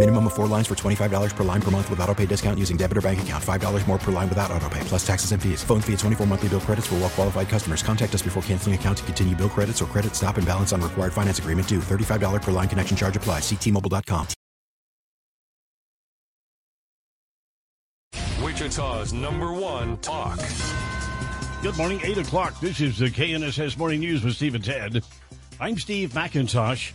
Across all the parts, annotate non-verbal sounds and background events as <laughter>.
Minimum of four lines for $25 per line per month with auto pay discount using debit or bank account. $5 more per line without auto pay, plus taxes and fees. Phone fee at 24 monthly bill credits for well qualified customers. Contact us before canceling account to continue bill credits or credit stop and balance on required finance agreement due. $35 per line connection charge apply. Ctmobile.com. Wichita's number one talk. Good morning, 8 o'clock. This is the KNSS Morning News with Steve and Ted. I'm Steve McIntosh.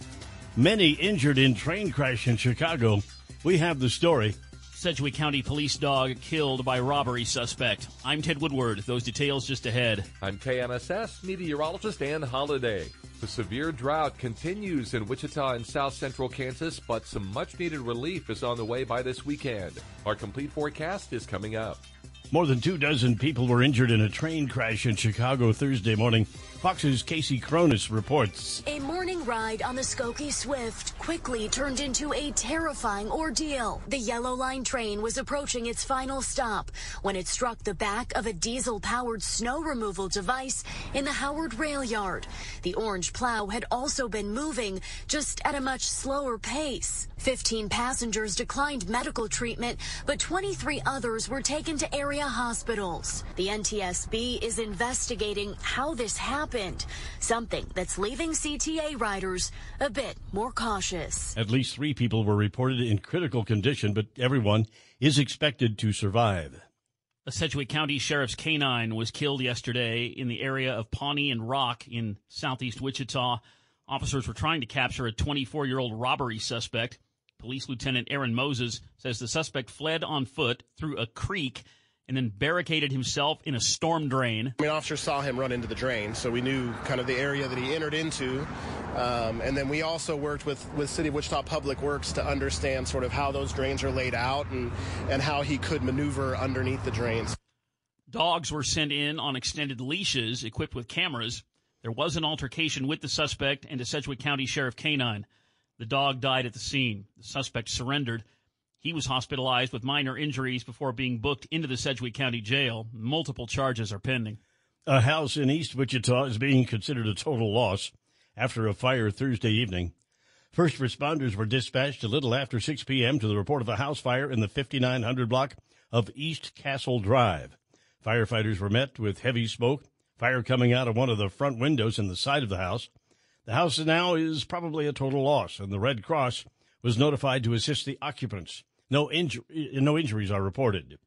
Many injured in train crash in Chicago. We have the story. Sedgwick County police dog killed by robbery suspect. I'm Ted Woodward. Those details just ahead. I'm KNSS meteorologist Dan Holliday. The severe drought continues in Wichita and south central Kansas, but some much needed relief is on the way by this weekend. Our complete forecast is coming up. More than two dozen people were injured in a train crash in Chicago Thursday morning. Fox's Casey Cronus reports. A morning ride on the Skokie Swift quickly turned into a terrifying ordeal. The Yellow Line train was approaching its final stop when it struck the back of a diesel powered snow removal device in the Howard Rail Yard. The orange plow had also been moving, just at a much slower pace. 15 passengers declined medical treatment, but 23 others were taken to area hospitals. The NTSB is investigating how this happened, something that's leaving CTA riders a bit more cautious. At least three people were reported in critical condition, but everyone is expected to survive. A Sedgwick County Sheriff's canine was killed yesterday in the area of Pawnee and Rock in southeast Wichita. Officers were trying to capture a 24 year old robbery suspect. Police Lieutenant Aaron Moses says the suspect fled on foot through a creek and then barricaded himself in a storm drain. I mean, officers saw him run into the drain, so we knew kind of the area that he entered into. Um, and then we also worked with, with City of Wichita Public Works to understand sort of how those drains are laid out and, and how he could maneuver underneath the drains. Dogs were sent in on extended leashes equipped with cameras. There was an altercation with the suspect and a Sedgwick County Sheriff canine. The dog died at the scene. The suspect surrendered. He was hospitalized with minor injuries before being booked into the Sedgwick County Jail. Multiple charges are pending. A house in East Wichita is being considered a total loss after a fire Thursday evening. First responders were dispatched a little after 6 p.m. to the report of a house fire in the 5900 block of East Castle Drive. Firefighters were met with heavy smoke, fire coming out of one of the front windows in the side of the house. The house now is probably a total loss, and the Red Cross was notified to assist the occupants. No, inju- eh, no injuries are reported.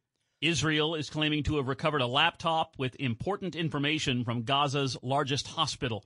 Israel is claiming to have recovered a laptop with important information from Gaza's largest hospital.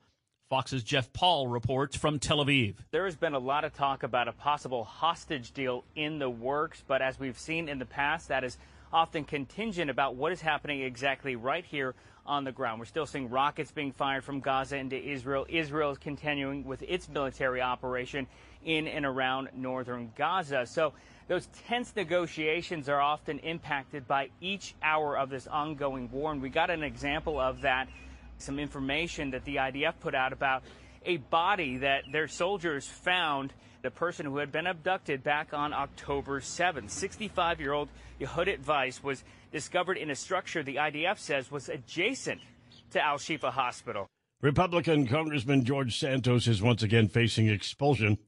Fox's Jeff Paul reports from Tel Aviv. There has been a lot of talk about a possible hostage deal in the works, but as we've seen in the past, that is often contingent about what is happening exactly right here on the ground. We're still seeing rockets being fired from Gaza into Israel. Israel is continuing with its military operation in and around northern Gaza. So those tense negotiations are often impacted by each hour of this ongoing war. And we got an example of that, some information that the IDF put out about a body that their soldiers found, the person who had been abducted back on October 7th. 65 year old Yehudit Weiss was discovered in a structure the IDF says was adjacent to Al Shifa Hospital. Republican Congressman George Santos is once again facing expulsion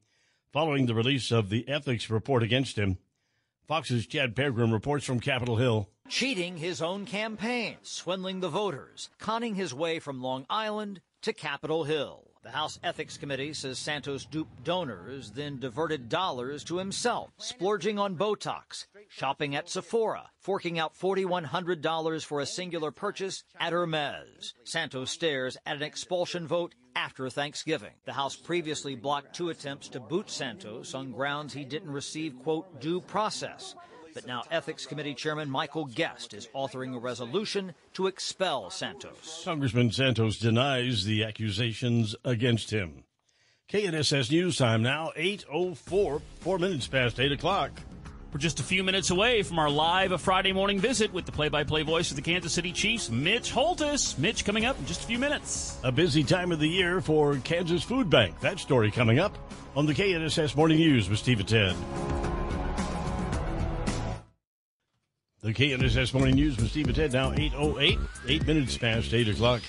following the release of the ethics report against him. Fox's Chad Pergram reports from Capitol Hill. Cheating his own campaign, swindling the voters, conning his way from Long Island to Capitol Hill. The House Ethics Committee says Santos duped donors, then diverted dollars to himself, splurging on Botox, shopping at Sephora, forking out $4,100 for a singular purchase at Hermes. Santos stares at an expulsion vote after Thanksgiving. The House previously blocked two attempts to boot Santos on grounds he didn't receive, quote, due process. But now Ethics Committee Chairman Michael Guest is authoring a resolution to expel Santos. Congressman Santos denies the accusations against him. KNSS News Time now, 8.04, four minutes past 8 o'clock. We're just a few minutes away from our live Friday morning visit with the play-by-play voice of the Kansas City Chiefs, Mitch Holthus. Mitch coming up in just a few minutes. A busy time of the year for Kansas Food Bank. That story coming up on the KNSS Morning News with Steve Ted. The KNSS Morning News with Steve Ted now 8.08, eight minutes past 8 o'clock.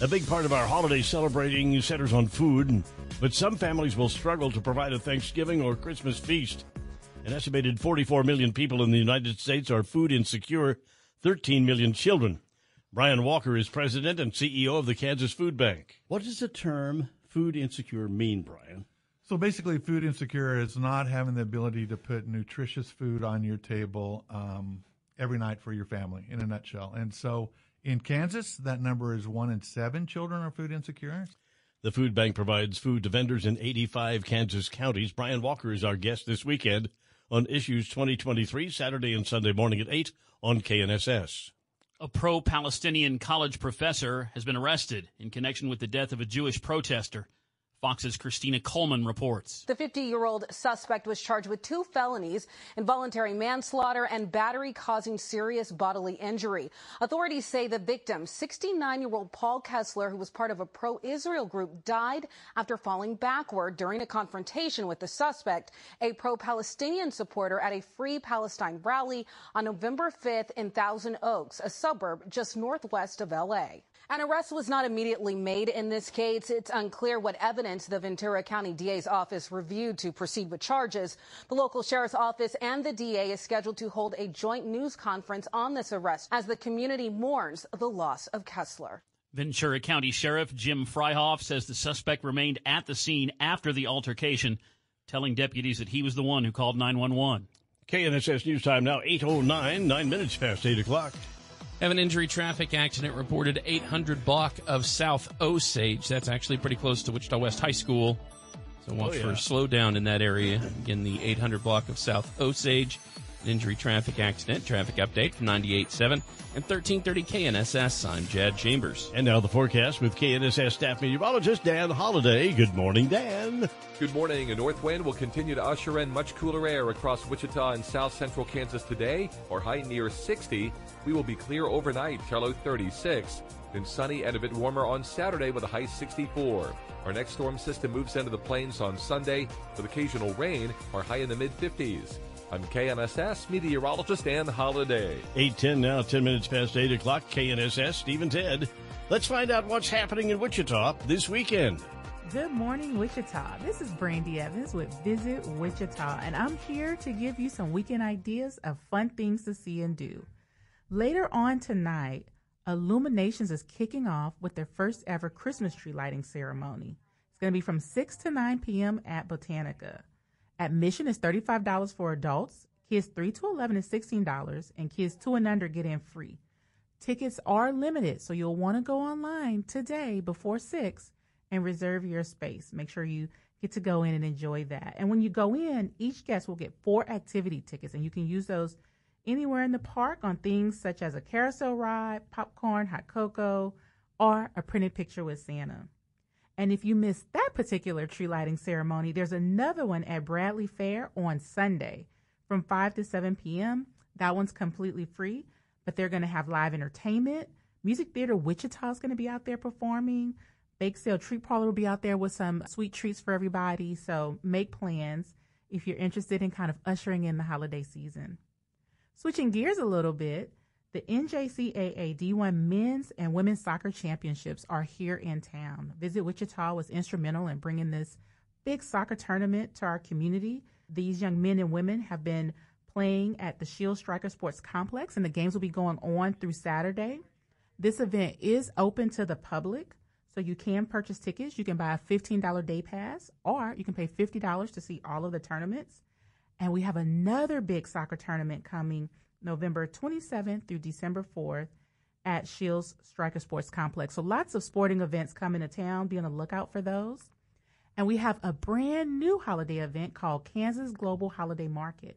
A big part of our holiday celebrating centers on food, but some families will struggle to provide a Thanksgiving or Christmas feast. An estimated 44 million people in the United States are food insecure, 13 million children. Brian Walker is president and CEO of the Kansas Food Bank. What does the term food insecure mean, Brian? So basically, food insecure is not having the ability to put nutritious food on your table um, every night for your family, in a nutshell. And so in Kansas, that number is one in seven children are food insecure. The food bank provides food to vendors in 85 Kansas counties. Brian Walker is our guest this weekend on Issues 2023, Saturday and Sunday morning at 8 on KNSS. A pro Palestinian college professor has been arrested in connection with the death of a Jewish protester. Fox's Christina Coleman reports. The 50 year old suspect was charged with two felonies involuntary manslaughter and battery causing serious bodily injury. Authorities say the victim, 69 year old Paul Kessler, who was part of a pro Israel group, died after falling backward during a confrontation with the suspect, a pro Palestinian supporter at a Free Palestine rally on November 5th in Thousand Oaks, a suburb just northwest of LA. An arrest was not immediately made in this case. It's unclear what evidence the Ventura County DA's office reviewed to proceed with charges. The local sheriff's office and the DA is scheduled to hold a joint news conference on this arrest as the community mourns the loss of Kessler. Ventura County Sheriff Jim Fryhoff says the suspect remained at the scene after the altercation, telling deputies that he was the one who called 911. KNSS News Time now 8.09, nine minutes past 8 o'clock. Have an injury traffic accident reported 800 block of South Osage. That's actually pretty close to Wichita West High School. So watch oh, yeah. for a slowdown in that area. Again, the 800 block of South Osage. An injury traffic accident. Traffic update from 98.7 and 1330 KNSS. I'm Jad Chambers. And now the forecast with KNSS staff meteorologist Dan Holliday. Good morning, Dan. Good morning. A north wind will continue to usher in much cooler air across Wichita and south central Kansas today. or high near 60. We will be clear overnight, low 36. Then sunny and a bit warmer on Saturday with a high 64. Our next storm system moves into the plains on Sunday with occasional rain, our high in the mid 50s. I'm KNSS meteorologist Dan Holliday. 810 now, 10 minutes past 8 o'clock. KNSS, Steve and Ted. Let's find out what's happening in Wichita this weekend. Good morning, Wichita. This is Brandy Evans with Visit Wichita, and I'm here to give you some weekend ideas of fun things to see and do. Later on tonight, Illuminations is kicking off with their first ever Christmas tree lighting ceremony. It's going to be from 6 to 9 p.m. at Botanica. Admission is $35 for adults. Kids 3 to 11 is $16, and kids 2 and under get in free. Tickets are limited, so you'll want to go online today before 6 and reserve your space. Make sure you get to go in and enjoy that. And when you go in, each guest will get four activity tickets, and you can use those anywhere in the park on things such as a carousel ride, popcorn, hot cocoa, or a printed picture with Santa. And if you missed that particular tree lighting ceremony, there's another one at Bradley Fair on Sunday from 5 to 7 p.m. That one's completely free, but they're going to have live entertainment. Music Theater Wichita is going to be out there performing. Bake Sale Treat Parlor will be out there with some sweet treats for everybody. So make plans if you're interested in kind of ushering in the holiday season. Switching gears a little bit, the NJCAA D1 men's and women's soccer championships are here in town. Visit Wichita was instrumental in bringing this big soccer tournament to our community. These young men and women have been playing at the Shield Striker Sports Complex, and the games will be going on through Saturday. This event is open to the public, so you can purchase tickets. You can buy a $15 day pass, or you can pay $50 to see all of the tournaments. And we have another big soccer tournament coming November 27th through December 4th at Shields Striker Sports Complex. So lots of sporting events coming to town. Be on the lookout for those. And we have a brand new holiday event called Kansas Global Holiday Market.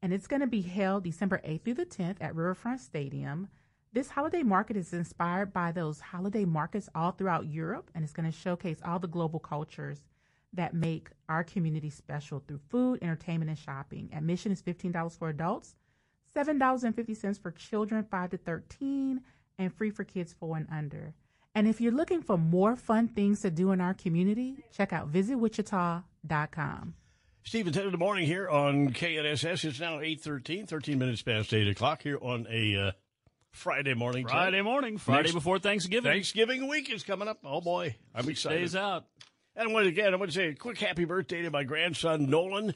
And it's going to be held December 8th through the 10th at Riverfront Stadium. This holiday market is inspired by those holiday markets all throughout Europe, and it's going to showcase all the global cultures that make our community special through food, entertainment, and shopping. Admission is $15 for adults, $7.50 for children 5 to 13, and free for kids 4 and under. And if you're looking for more fun things to do in our community, check out visitwichita.com. Stephen, 10 in the morning here on KNSS. It's now 8.13, 13 minutes past 8 o'clock here on a uh, Friday morning. Friday morning, Friday Next- before Thanksgiving. Thanksgiving week is coming up. Oh, boy. I'm excited. Days out. And once again, I want to say a quick happy birthday to my grandson, Nolan.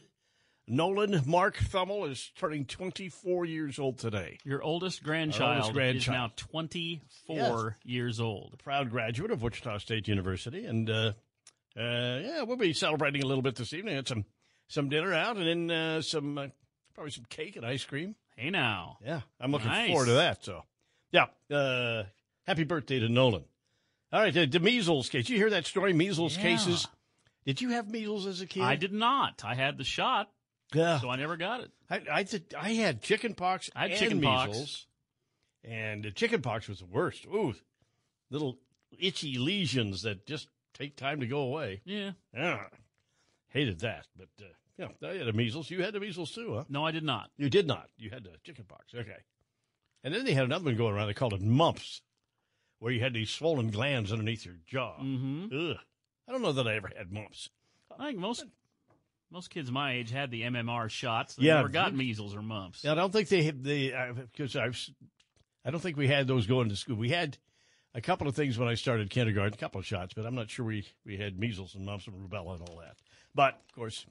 Nolan Mark Thummel is turning 24 years old today. Your oldest grandchild, oldest grandchild. is now 24 Yes. years old. A proud graduate of Wichita State University, and uh, uh, yeah, we'll be celebrating a little bit this evening. Had some some dinner out, and then uh, some uh, probably some cake and ice cream. Hey now, Yeah, I'm looking Nice. forward to that. So, yeah, uh, happy birthday to Nolan. All right, the, the measles case. You hear that story? Measles Yeah. cases. Did you have measles as a kid? I did not. I had the shot, Yeah. so I never got it. I I, did, I had chicken pox. I had and chicken pox. and the chicken pox was the worst. Ooh, little itchy lesions that just take time to go away. Yeah. Yeah, hated that. But uh, yeah, I had the measles. You had the measles too, huh? No, I did not. You did not. You had the chicken pox. Okay. And then they had another one going around. They called it mumps, where you had these swollen glands underneath your jaw. Mm-hmm. Ugh. I don't know that I ever had mumps. I think most most kids my age had the MMR shots. They Yeah. never got measles or mumps. Yeah, I don't think they they because I've I don't think we had those going to school. We had a couple of things when I started kindergarten, a couple of shots, but I'm not sure we we had measles and mumps and rubella and all that. But of course,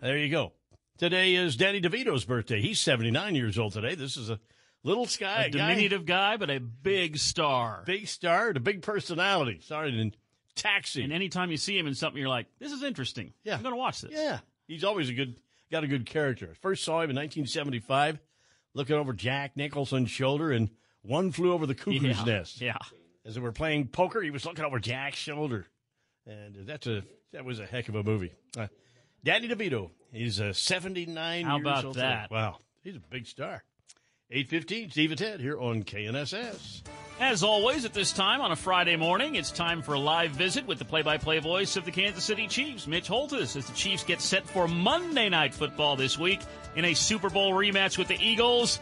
there you go. Today is Danny DeVito's birthday. He's 79 years old today. This is a little sky a diminutive guy, but a big star. big star, and a big personality. Sorry, in Taxi. And anytime you see him in something, you're like, "This is interesting. Yeah. I'm going to watch this." Yeah, he's always a good, got a good character. First saw him in 1975, looking over Jack Nicholson's shoulder, and one flew over the cuckoo's Yeah. nest. Yeah. As they were playing poker, he was looking over Jack's shoulder, and that's a that was a heck of a movie. Uh, Danny DeVito, he's a 79 How years about that? Wow, he's a big star. 815, Steve and Ted here on KNSS. As always, at this time on a Friday morning, it's time for a live visit with the play-by-play voice of the Kansas City Chiefs, Mitch Holthus, as the Chiefs get set for Monday Night Football this week in a Super Bowl rematch with the Eagles.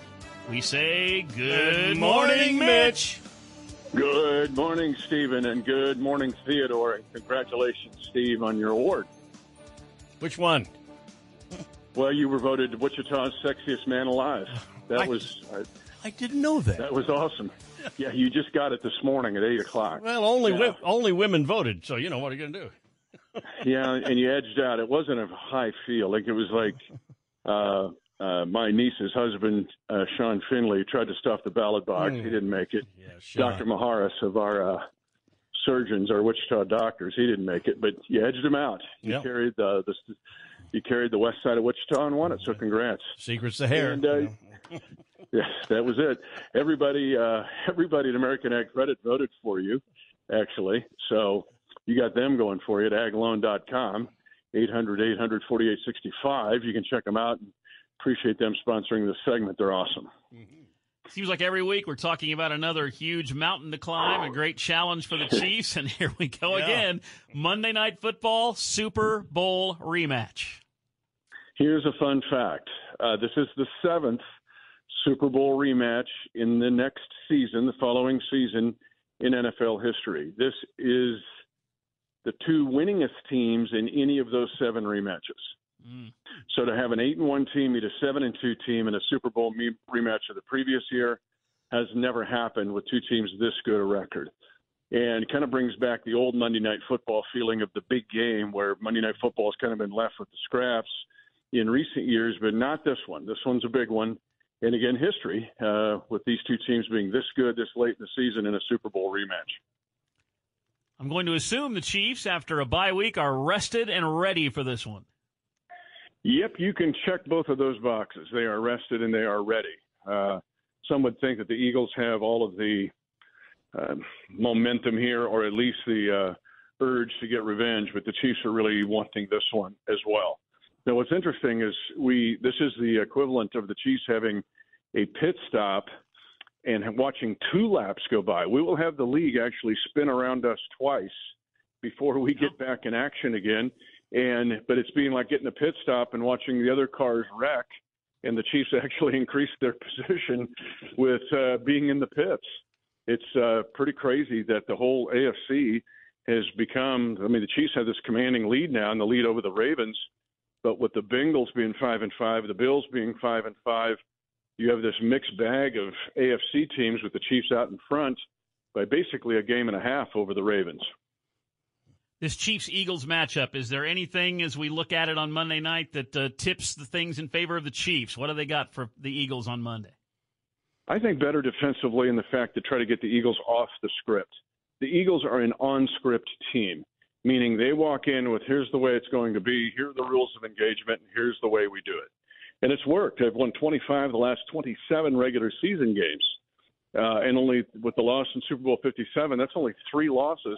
We say good, Good morning, Mitch. Good morning, Stephen, and good morning, Theodore. And congratulations, Steve, on your award. Which one? Well, you were voted Wichita's sexiest man alive. <laughs> That I- was uh, I didn't know that. that was awesome. Yeah, you just got it this morning at eight o'clock. Well, only Yeah. wi- only women voted, so you know what are you going to do? <laughs> yeah, and you edged out. It wasn't a high feel. Like it was like uh, uh, my niece's husband, uh, Sean Finley, tried to stuff the ballot box. Mm. He didn't make it. Sean. Dr. Maharis of our uh, surgeons, our Wichita doctors, he didn't make it, but you edged him out. You Yep. carried the, the you carried the west side of Wichita and won it. So congrats. Secret's the hair. And, uh, <laughs> yes, that was it. Everybody, uh, everybody at American Ag Credit voted for you, actually. So you got them going for you at agloan.com, 800 800 4865. You can check them out and appreciate them sponsoring this segment. They're awesome. Seems like every week we're talking about another huge mountain to climb, a great challenge for the <laughs> Chiefs, and here we go Yeah. again. Monday Night Football Super Bowl rematch. Here's a fun fact uh, this is the seventh Super Bowl rematch in the next season, the following season in NFL history. This is the two winningest teams in any of those seven rematches. Mm. So to have an eight and one team meet a seven and two team in a Super Bowl me- rematch of the previous year has never happened with two teams this good a record. And kind of brings back the old Monday Night Football feeling of the big game, where Monday Night Football has kind of been left with the scraps in recent years, but not this one. This one's a big one. And again, history uh, with these two teams being this good this late in the season in a Super Bowl rematch. I'm going to assume the Chiefs, after a bye week, are rested and ready for this one. Yep, you can check both of those boxes. They are rested and they are ready. Uh, some would think that the Eagles have all of the uh, momentum here, or at least the uh, urge to get revenge, but the Chiefs are really wanting this one as well. Now, what's interesting is we this is the equivalent of the Chiefs having a pit stop and watching two laps go by. We will have the league actually spin around us twice before we get back in action again. And but it's being like getting a pit stop and watching the other cars wreck, and the Chiefs <laughs> actually increased their position with uh, being in the pits. It's uh, pretty crazy that the whole AFC has become. I mean, the Chiefs have this commanding lead now, and the lead over the Ravens. But with the Bengals being five and five, the Bills being five and five, you have this mixed bag of AFC teams with the Chiefs out in front by basically a game and a half over the Ravens. This Chiefs Eagles matchup, is there anything as we look at it on Monday night that uh, tips the things in favor of the Chiefs? What do they got for the Eagles on Monday? I think better defensively in the fact to try to get the Eagles off the script. The Eagles are an on script team, meaning they walk in with here's the way it's going to be, here are the rules of engagement, and here's the way we do it. And it's worked. They've won 25 of the last 27 regular season games. Uh, and only with the loss in Super Bowl 57, that's only three losses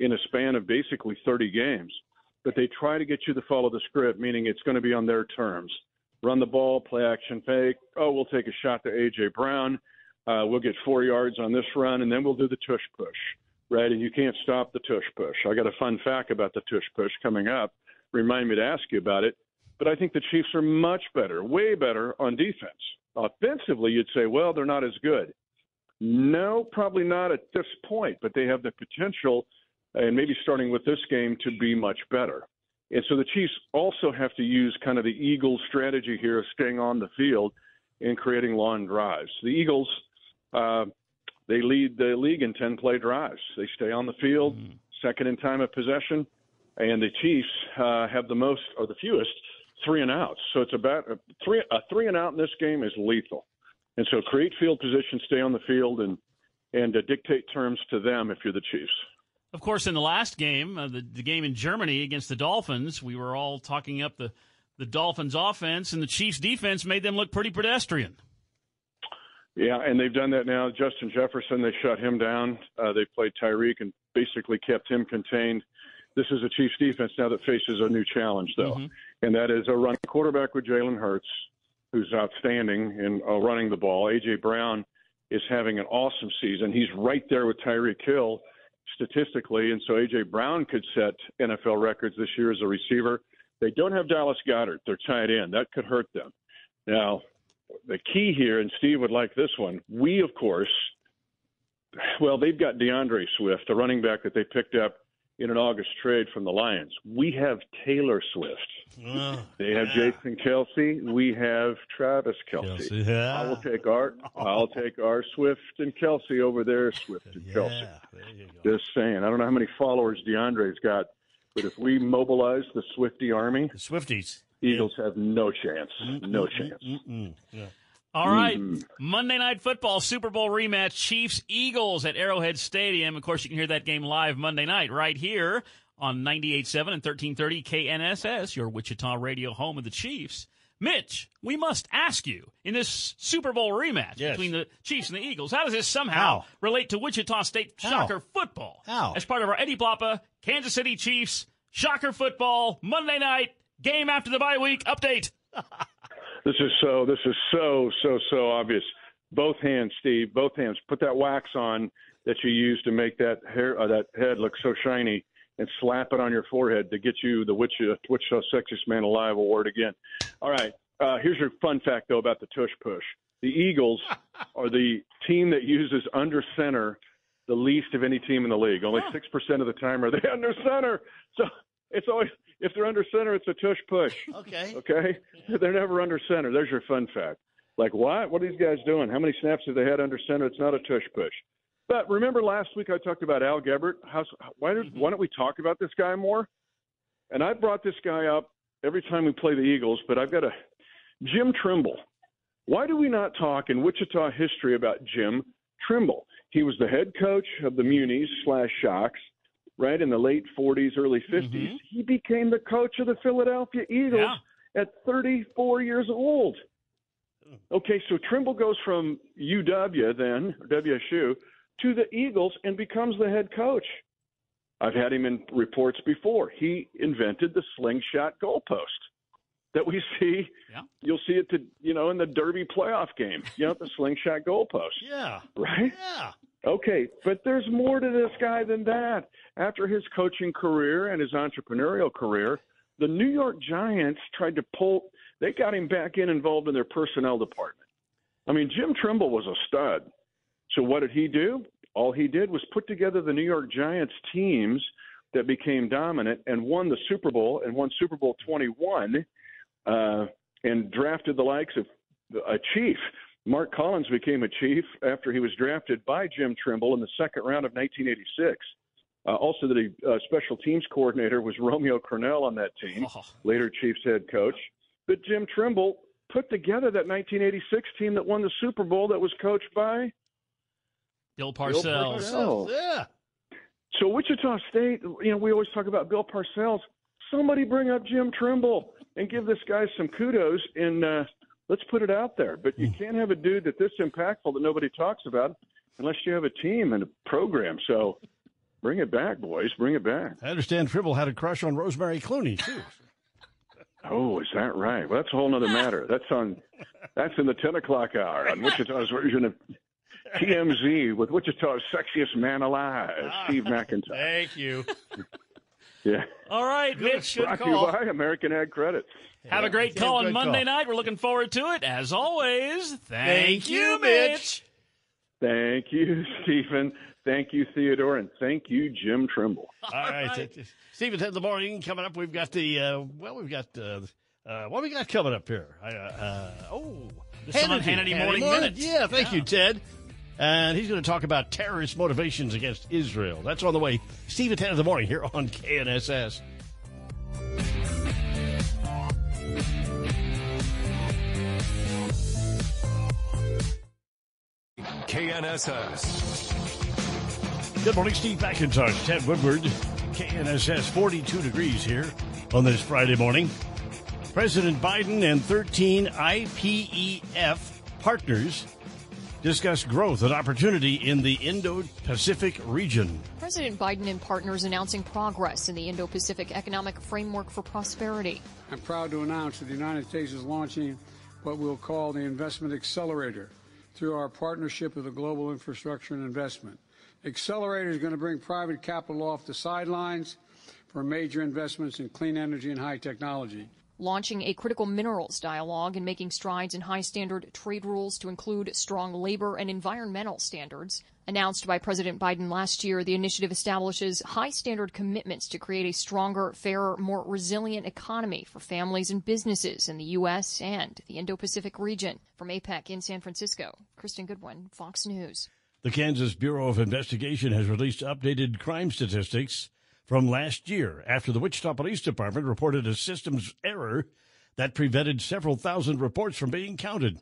in a span of basically 30 games. But they try to get you to follow the script, meaning it's going to be on their terms. Run the ball, play action fake. Oh, we'll take a shot to A.J. Brown. Uh, we'll get four yards on this run, and then we'll do the tush push, right? And you can't stop the tush push. I got a fun fact about the tush push coming up. Remind me to ask you about it. But I think the Chiefs are much better, way better on defense. Offensively, you'd say, well, they're not as good. No, probably not at this point, but they have the potential – and maybe starting with this game to be much better. And so the Chiefs also have to use kind of the Eagles' strategy here of staying on the field and creating long drives. The Eagles, uh, they lead the league in 10 play drives. They stay on the field, mm. second in time of possession, and the Chiefs uh, have the most or the fewest three and outs. So it's about a three, a three and out in this game is lethal. And so create field position, stay on the field, and and uh, dictate terms to them if you're the Chiefs. Of course, in the last game, uh, the, the game in Germany against the Dolphins, we were all talking up the, the Dolphins' offense, and the Chiefs' defense made them look pretty pedestrian. Yeah, and they've done that now. Justin Jefferson, they shut him down. Uh, they played Tyreek and basically kept him contained. This is a Chiefs defense now that faces a new challenge, though, mm-hmm. and that is a run quarterback with Jalen Hurts, who's outstanding in uh, running the ball. A.J. Brown is having an awesome season. He's right there with Tyreek Hill statistically, and so AJ Brown could set NFL records this year as a receiver. They don't have Dallas Goedert; they're tied in. That could hurt them. Now, the key here, and Steve would like this one. We, of course, well, they've got DeAndre Swift, a running back that they picked up in an August trade from the Lions. We have Taylor Swift. Oh, they have yeah. Jason Kelce. We have Travis Kelsey. Kelce yeah. I will take our I'll take our Swift and Kelce over there. Swift and yeah, Kelce. Just saying. I don't know how many followers DeAndre's got, but if we mobilize the Swifty army, the Swifties, Eagles have no chance. No chance. Yeah. All right. mm-hmm. Monday Night Football Super Bowl rematch Chiefs Eagles at Arrowhead Stadium. Of course, you can hear that game live Monday night right here on 98.7 and 1330 KNSS, your Wichita radio home of the Chiefs. Mitch, we must ask you in this Super Bowl rematch yes. between the Chiefs and the Eagles, how does this somehow how? relate to Wichita State how? Shocker football? How? As part of our Eddie Blappa, Kansas City Chiefs, Shocker football, Monday night, game after the bye week update. <laughs> This is so. This is so so so obvious. Both hands, Steve. Both hands. Put that wax on that you use to make that hair uh, that head look so shiny, and slap it on your forehead to get you the Wichita, Wichita Sexiest Man Alive award again. All right. Uh, here's your fun fact though about the tush push. The Eagles <laughs> are the team that uses under center the least of any team in the league. Only six percent of the time are they <laughs> under center. So it's always if they're under center, it's a tush push. <laughs> Okay. Okay. They're never under center. There's your fun fact. Like what? What are these guys doing? How many snaps have they had under center? It's not a tush push. But remember last week I talked about Al Gebert. How, why, did, mm-hmm. why don't we talk about this guy more? And I brought this guy up every time we play the Eagles. But I've got a Jim Trimble. Why do we not talk in Wichita history about Jim Trimble? He was the head coach of the Munis slash Shocks right in the late 40s, early 50s. Mm-hmm. He became the coach of the Philadelphia Eagles yeah. at 34 years old. Okay, so Trimble goes from UW then, WSU, to the Eagles and becomes the head coach. I've had him in reports before. He invented the slingshot goalpost that we see. Yeah. You'll see it to you know in the Derby playoff game. You know the slingshot goalpost. Yeah. Right. Yeah. Okay, but there's more to this guy than that. After his coaching career and his entrepreneurial career, the New York Giants tried to pull. They got him back in involved in their personnel department. I mean, Jim Trimble was a stud. So what did he do? All he did was put together the New York Giants teams that became dominant and won the Super Bowl and won Super Bowl 21 uh, and drafted the likes of a chief. Mark Collins became a chief after he was drafted by Jim Trimble in the second round of 1986. Uh, also, the uh, special teams coordinator was Romeo Crennel on that team, Oh. later Chiefs head coach. But Jim Trimble put together that 1986 team that won the Super Bowl that was coached by Bill Bill Parcells. Parcells. Yeah. So Wichita State, you know, we always talk about Bill Parcells. Somebody bring up Jim Trimble and give this guy some kudos and uh, let's put it out there. But you hmm. can't have a dude that this impactful that nobody talks about unless you have a team and a program. So bring it back, boys. Bring it back. I understand Trimble had a crush on Rosemary Clooney too. Oh, is that right? Well, that's a whole other matter. That's on. That's in the ten o'clock hour on Wichita's version of TMZ with Wichita's sexiest man alive, ah, Steve McIntyre. Thank you. Yeah. All right, Mitch, good Brought call. you by American Ag Credit. Have a great call on Monday call. night. We're looking forward to it. As always, thank, Thank you, you, Mitch. Thank you, Stephen. Thank you, Theodore, and thank you, Jim Trimble. <laughs> All right. Stephen's in the morning. Coming up, we've got the, uh, well, we've got, uh, uh, what we got coming up here? Uh, uh, oh, The Sean Hannity Morning Minute. Yeah, thank Yeah. you, Ted. And he's going to talk about terrorist motivations against Israel. That's on the way. Steve at 10 in the morning here on KNSS. KNSS. Good morning, Steve McIntosh, Ted Woodward, KNSS 42 degrees here on this Friday morning. President Biden and 13 IPEF partners discuss growth and opportunity in the Indo Pacific region. President Biden and partners announcing progress in the Indo Pacific Economic Framework for Prosperity. I'm proud to announce that the United States is launching what we'll call the Investment Accelerator through our partnership with the Global Infrastructure and Investment. Accelerator is going to bring private capital off the sidelines for major investments in clean energy and high technology. Launching a critical minerals dialogue and making strides in high standard trade rules to include strong labor and environmental standards. Announced by President Biden last year, the initiative establishes high standard commitments to create a stronger, fairer, more resilient economy for families and businesses in the U.S. and the Indo Pacific region. From APEC in San Francisco, Kristen Goodwin, Fox News. The Kansas Bureau of Investigation has released updated crime statistics from last year after the Wichita Police Department reported a systems error that prevented several thousand reports from being counted.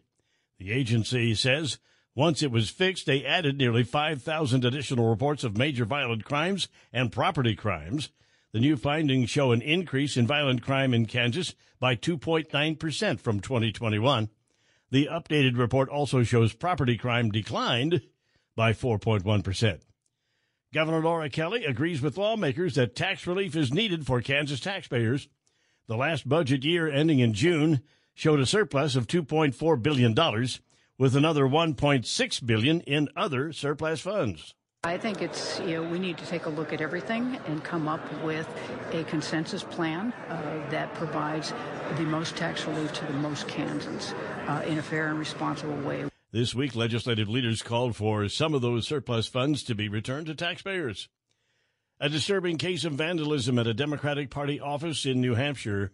The agency says once it was fixed, they added nearly 5,000 additional reports of major violent crimes and property crimes. The new findings show an increase in violent crime in Kansas by 2.9% from 2021. The updated report also shows property crime declined by 4.1%. Governor Laura Kelly agrees with lawmakers that tax relief is needed for Kansas taxpayers. The last budget year ending in June showed a surplus of $2.4 billion with another 1.6 billion in other surplus funds. I think it's, you know, we need to take a look at everything and come up with a consensus plan uh, that provides the most tax relief to the most Kansans uh, in a fair and responsible way. This week, legislative leaders called for some of those surplus funds to be returned to taxpayers. A disturbing case of vandalism at a Democratic Party office in New Hampshire.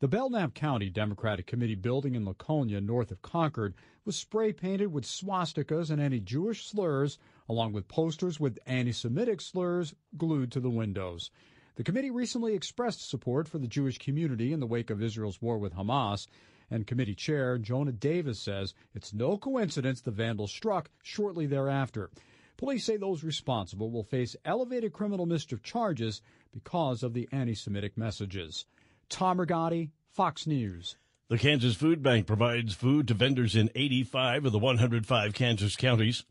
The Belknap County Democratic Committee building in Laconia, north of Concord, was spray painted with swastikas and anti Jewish slurs, along with posters with anti Semitic slurs glued to the windows. The committee recently expressed support for the Jewish community in the wake of Israel's war with Hamas, and committee chair Jonah Davis says it's no coincidence the vandals struck shortly thereafter. Police say those responsible will face elevated criminal mischief charges because of the anti Semitic messages. Tom Rigotti, Fox News. The Kansas Food Bank provides food to vendors in 85 of the 105 Kansas counties.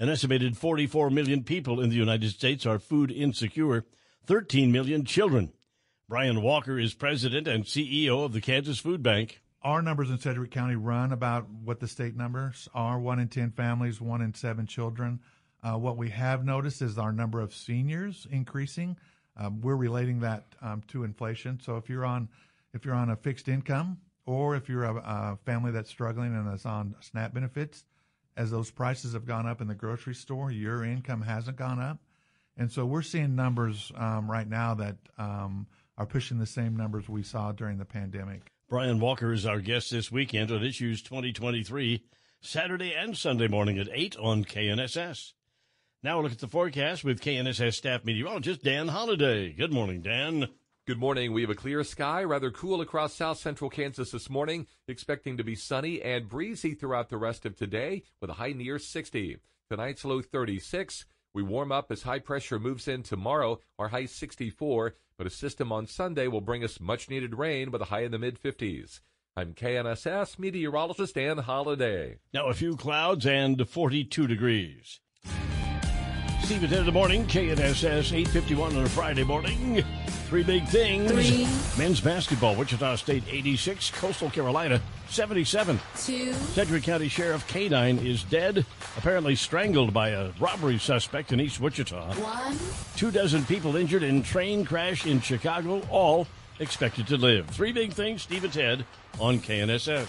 An estimated 44 million people in the United States are food insecure, 13 million children. Brian Walker is president and CEO of the Kansas Food Bank. Our numbers in Sedgwick County run about what the state numbers are one in 10 families, one in seven children. Uh, what we have noticed is our number of seniors increasing. Um, we're relating that um, to inflation. So if you're on if you're on a fixed income or if you're a, a family that's struggling and is on SNAP benefits, as those prices have gone up in the grocery store, your income hasn't gone up. And so we're seeing numbers um, right now that um, are pushing the same numbers we saw during the pandemic. Brian Walker is our guest this weekend on Issues 2023, Saturday and Sunday morning at 8 on KNSS. Now we'll look at the forecast with KNSS staff meteorologist Dan Holliday. Good morning, Dan. Good morning. We have a clear sky, rather cool across south central Kansas this morning, expecting to be sunny and breezy throughout the rest of today with a high near 60. Tonight's low 36. We warm up as high pressure moves in tomorrow, our high 64, but a system on Sunday will bring us much needed rain with a high in the mid 50s. I'm KNSS meteorologist Dan Holliday. Now a few clouds and 42 degrees. Steve at 10 in the morning, KNSS 851 on a Friday morning. Three big things. Three. Men's basketball, Wichita State 86, Coastal Carolina 77. Two. Sedgwick County Sheriff K9 is dead, apparently strangled by a robbery suspect in East Wichita. One. Two dozen people injured in train crash in Chicago, all expected to live. Three big things, Steve and Ted on KNSS.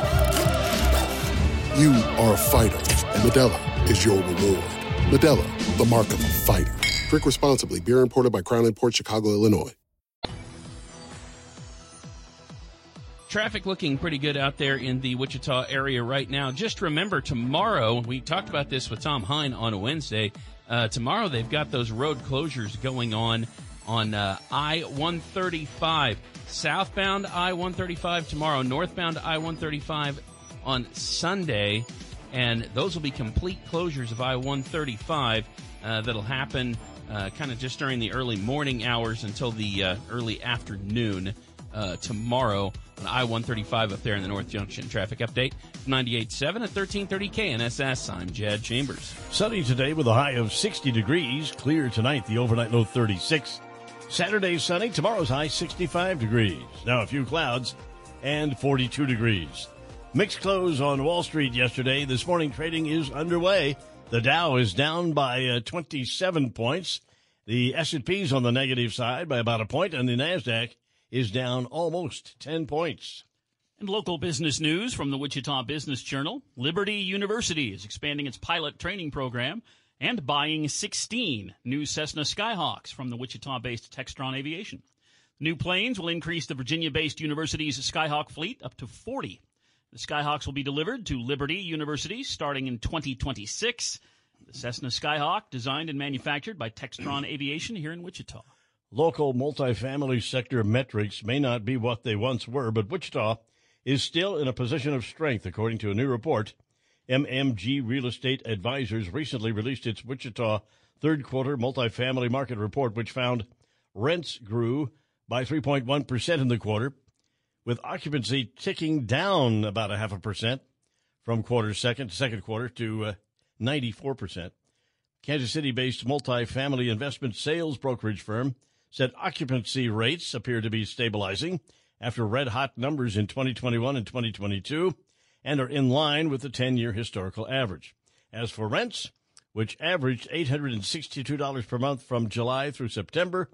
You are a fighter, and Modelo is your reward. Modelo, the mark of a fighter. Drink responsibly. Beer imported by Crown Port Chicago, Illinois. Traffic looking pretty good out there in the Wichita area right now. Just remember, tomorrow, we talked about this with Tom Hine on a Wednesday. Uh, tomorrow, they've got those road closures going on on uh, I 135. Southbound I 135 tomorrow, northbound I 135 on Sunday. And those will be complete closures of I 135 uh, that'll happen uh, kind of just during the early morning hours until the uh, early afternoon uh, tomorrow on I 135 up there in the North Junction. Traffic update 98.7 at 1330 KNSS. I'm Jed Chambers. Sunny today with a high of 60 degrees. Clear tonight, the overnight low 36. Saturday sunny, tomorrow's high 65 degrees. Now a few clouds and 42 degrees. Mixed close on Wall Street yesterday. This morning trading is underway. The Dow is down by uh, 27 points. The S&P is on the negative side by about a point, and the Nasdaq is down almost 10 points. And local business news from the Wichita Business Journal. Liberty University is expanding its pilot training program and buying 16 new Cessna Skyhawks from the Wichita-based Textron Aviation. New planes will increase the Virginia-based university's Skyhawk fleet up to 40. The Skyhawks will be delivered to Liberty University starting in 2026. The Cessna Skyhawk, designed and manufactured by Textron Aviation here in Wichita. Local multifamily sector metrics may not be what they once were, but Wichita is still in a position of strength, according to a new report. MMG Real Estate Advisors recently released its Wichita third quarter multifamily market report, which found rents grew by 3.1% in the quarter, with occupancy ticking down about a half a percent from quarter second to second quarter to uh, 94%. Kansas City based multifamily investment sales brokerage firm said occupancy rates appear to be stabilizing after red hot numbers in 2021 and 2022 and are in line with the 10 year historical average. As for rents, which averaged $862 per month from July through September,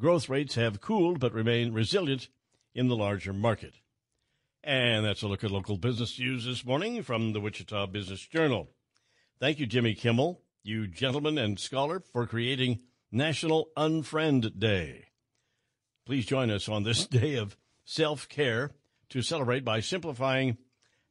growth rates have cooled but remain resilient in the larger market. And that's a look at local business news this morning from the Wichita Business Journal. Thank you, Jimmy Kimmel, you gentleman and scholar, for creating National Unfriend Day. Please join us on this <laughs> day of self care to celebrate by simplifying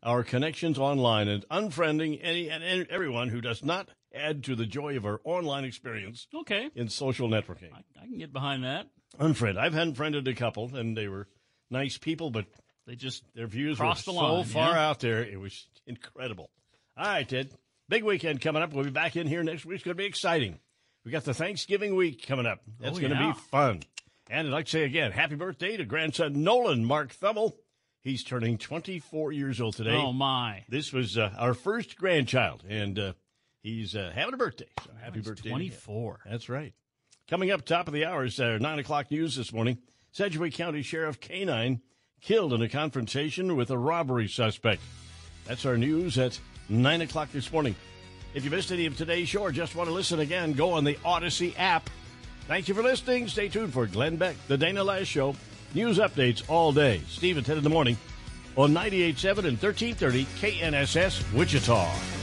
our connections online and unfriending any and everyone who does not add to the joy of our online experience. Okay. In social networking. I, I can get behind that. Unfriend. I've unfriended a couple, and they were nice people, but they just their views were so line, so far yeah? out there. It was incredible. All right, Ted. Big weekend coming up. We'll be back in here next week. It's going to be exciting. We got the Thanksgiving week coming up. That's Oh, going to be fun. And I'd like to say again, happy birthday to grandson Nolan Mark Thummel. He's turning 24 years old today. Oh, my. This was uh, our first grandchild, and uh, he's uh, having a birthday. So happy he's birthday! 24. That's right. Coming up top of the hour is our 9 o'clock news this morning. Sedgwick County Sheriff K-9 killed in a confrontation with a robbery suspect. That's our news at 9 o'clock this morning. If you missed any of today's show or just want to listen again, go on the Audacy app. Thank you for listening. Stay tuned for Glenn Beck, The Dana Loesch Show. News updates all day. Steve at 10 in the morning on 98.7 and 1330 KNSS Wichita.